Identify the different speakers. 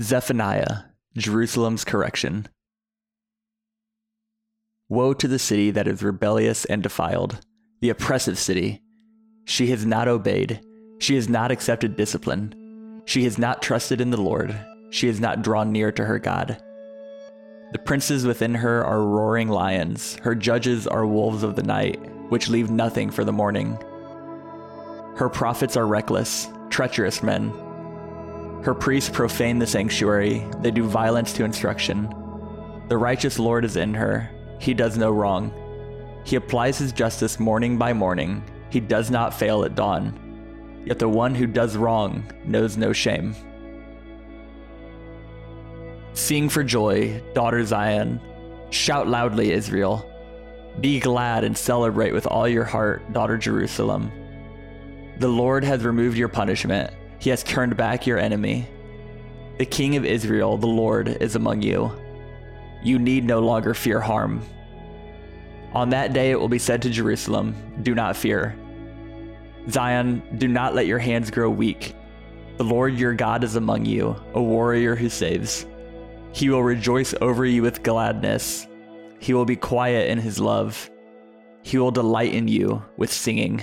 Speaker 1: Zephaniah, Jerusalem's correction. Woe to the city that is rebellious and defiled, the oppressive city. She has not obeyed, she has not accepted discipline, she has not trusted in the Lord, she has not drawn near to her God. The princes within her are roaring lions, her judges are wolves of the night, which leave nothing for the morning. Her prophets are reckless, treacherous men. Her priests profane the sanctuary, they do violence to instruction. The righteous Lord is in her, he does no wrong. He applies his justice morning by morning, he does not fail at dawn. Yet the one who does wrong knows no shame. Sing for joy, daughter Zion. Shout loudly, Israel. Be glad and celebrate with all your heart, daughter Jerusalem. The Lord has removed your punishment, He has turned back your enemy. The King of Israel, the Lord, is among you. You need no longer fear harm. On that day it will be said to Jerusalem, Do not fear. Zion, do not let your hands grow weak. The Lord your God is among you, a warrior who saves. He will rejoice over you with gladness. He will be quiet in his love. He will delight in you with singing.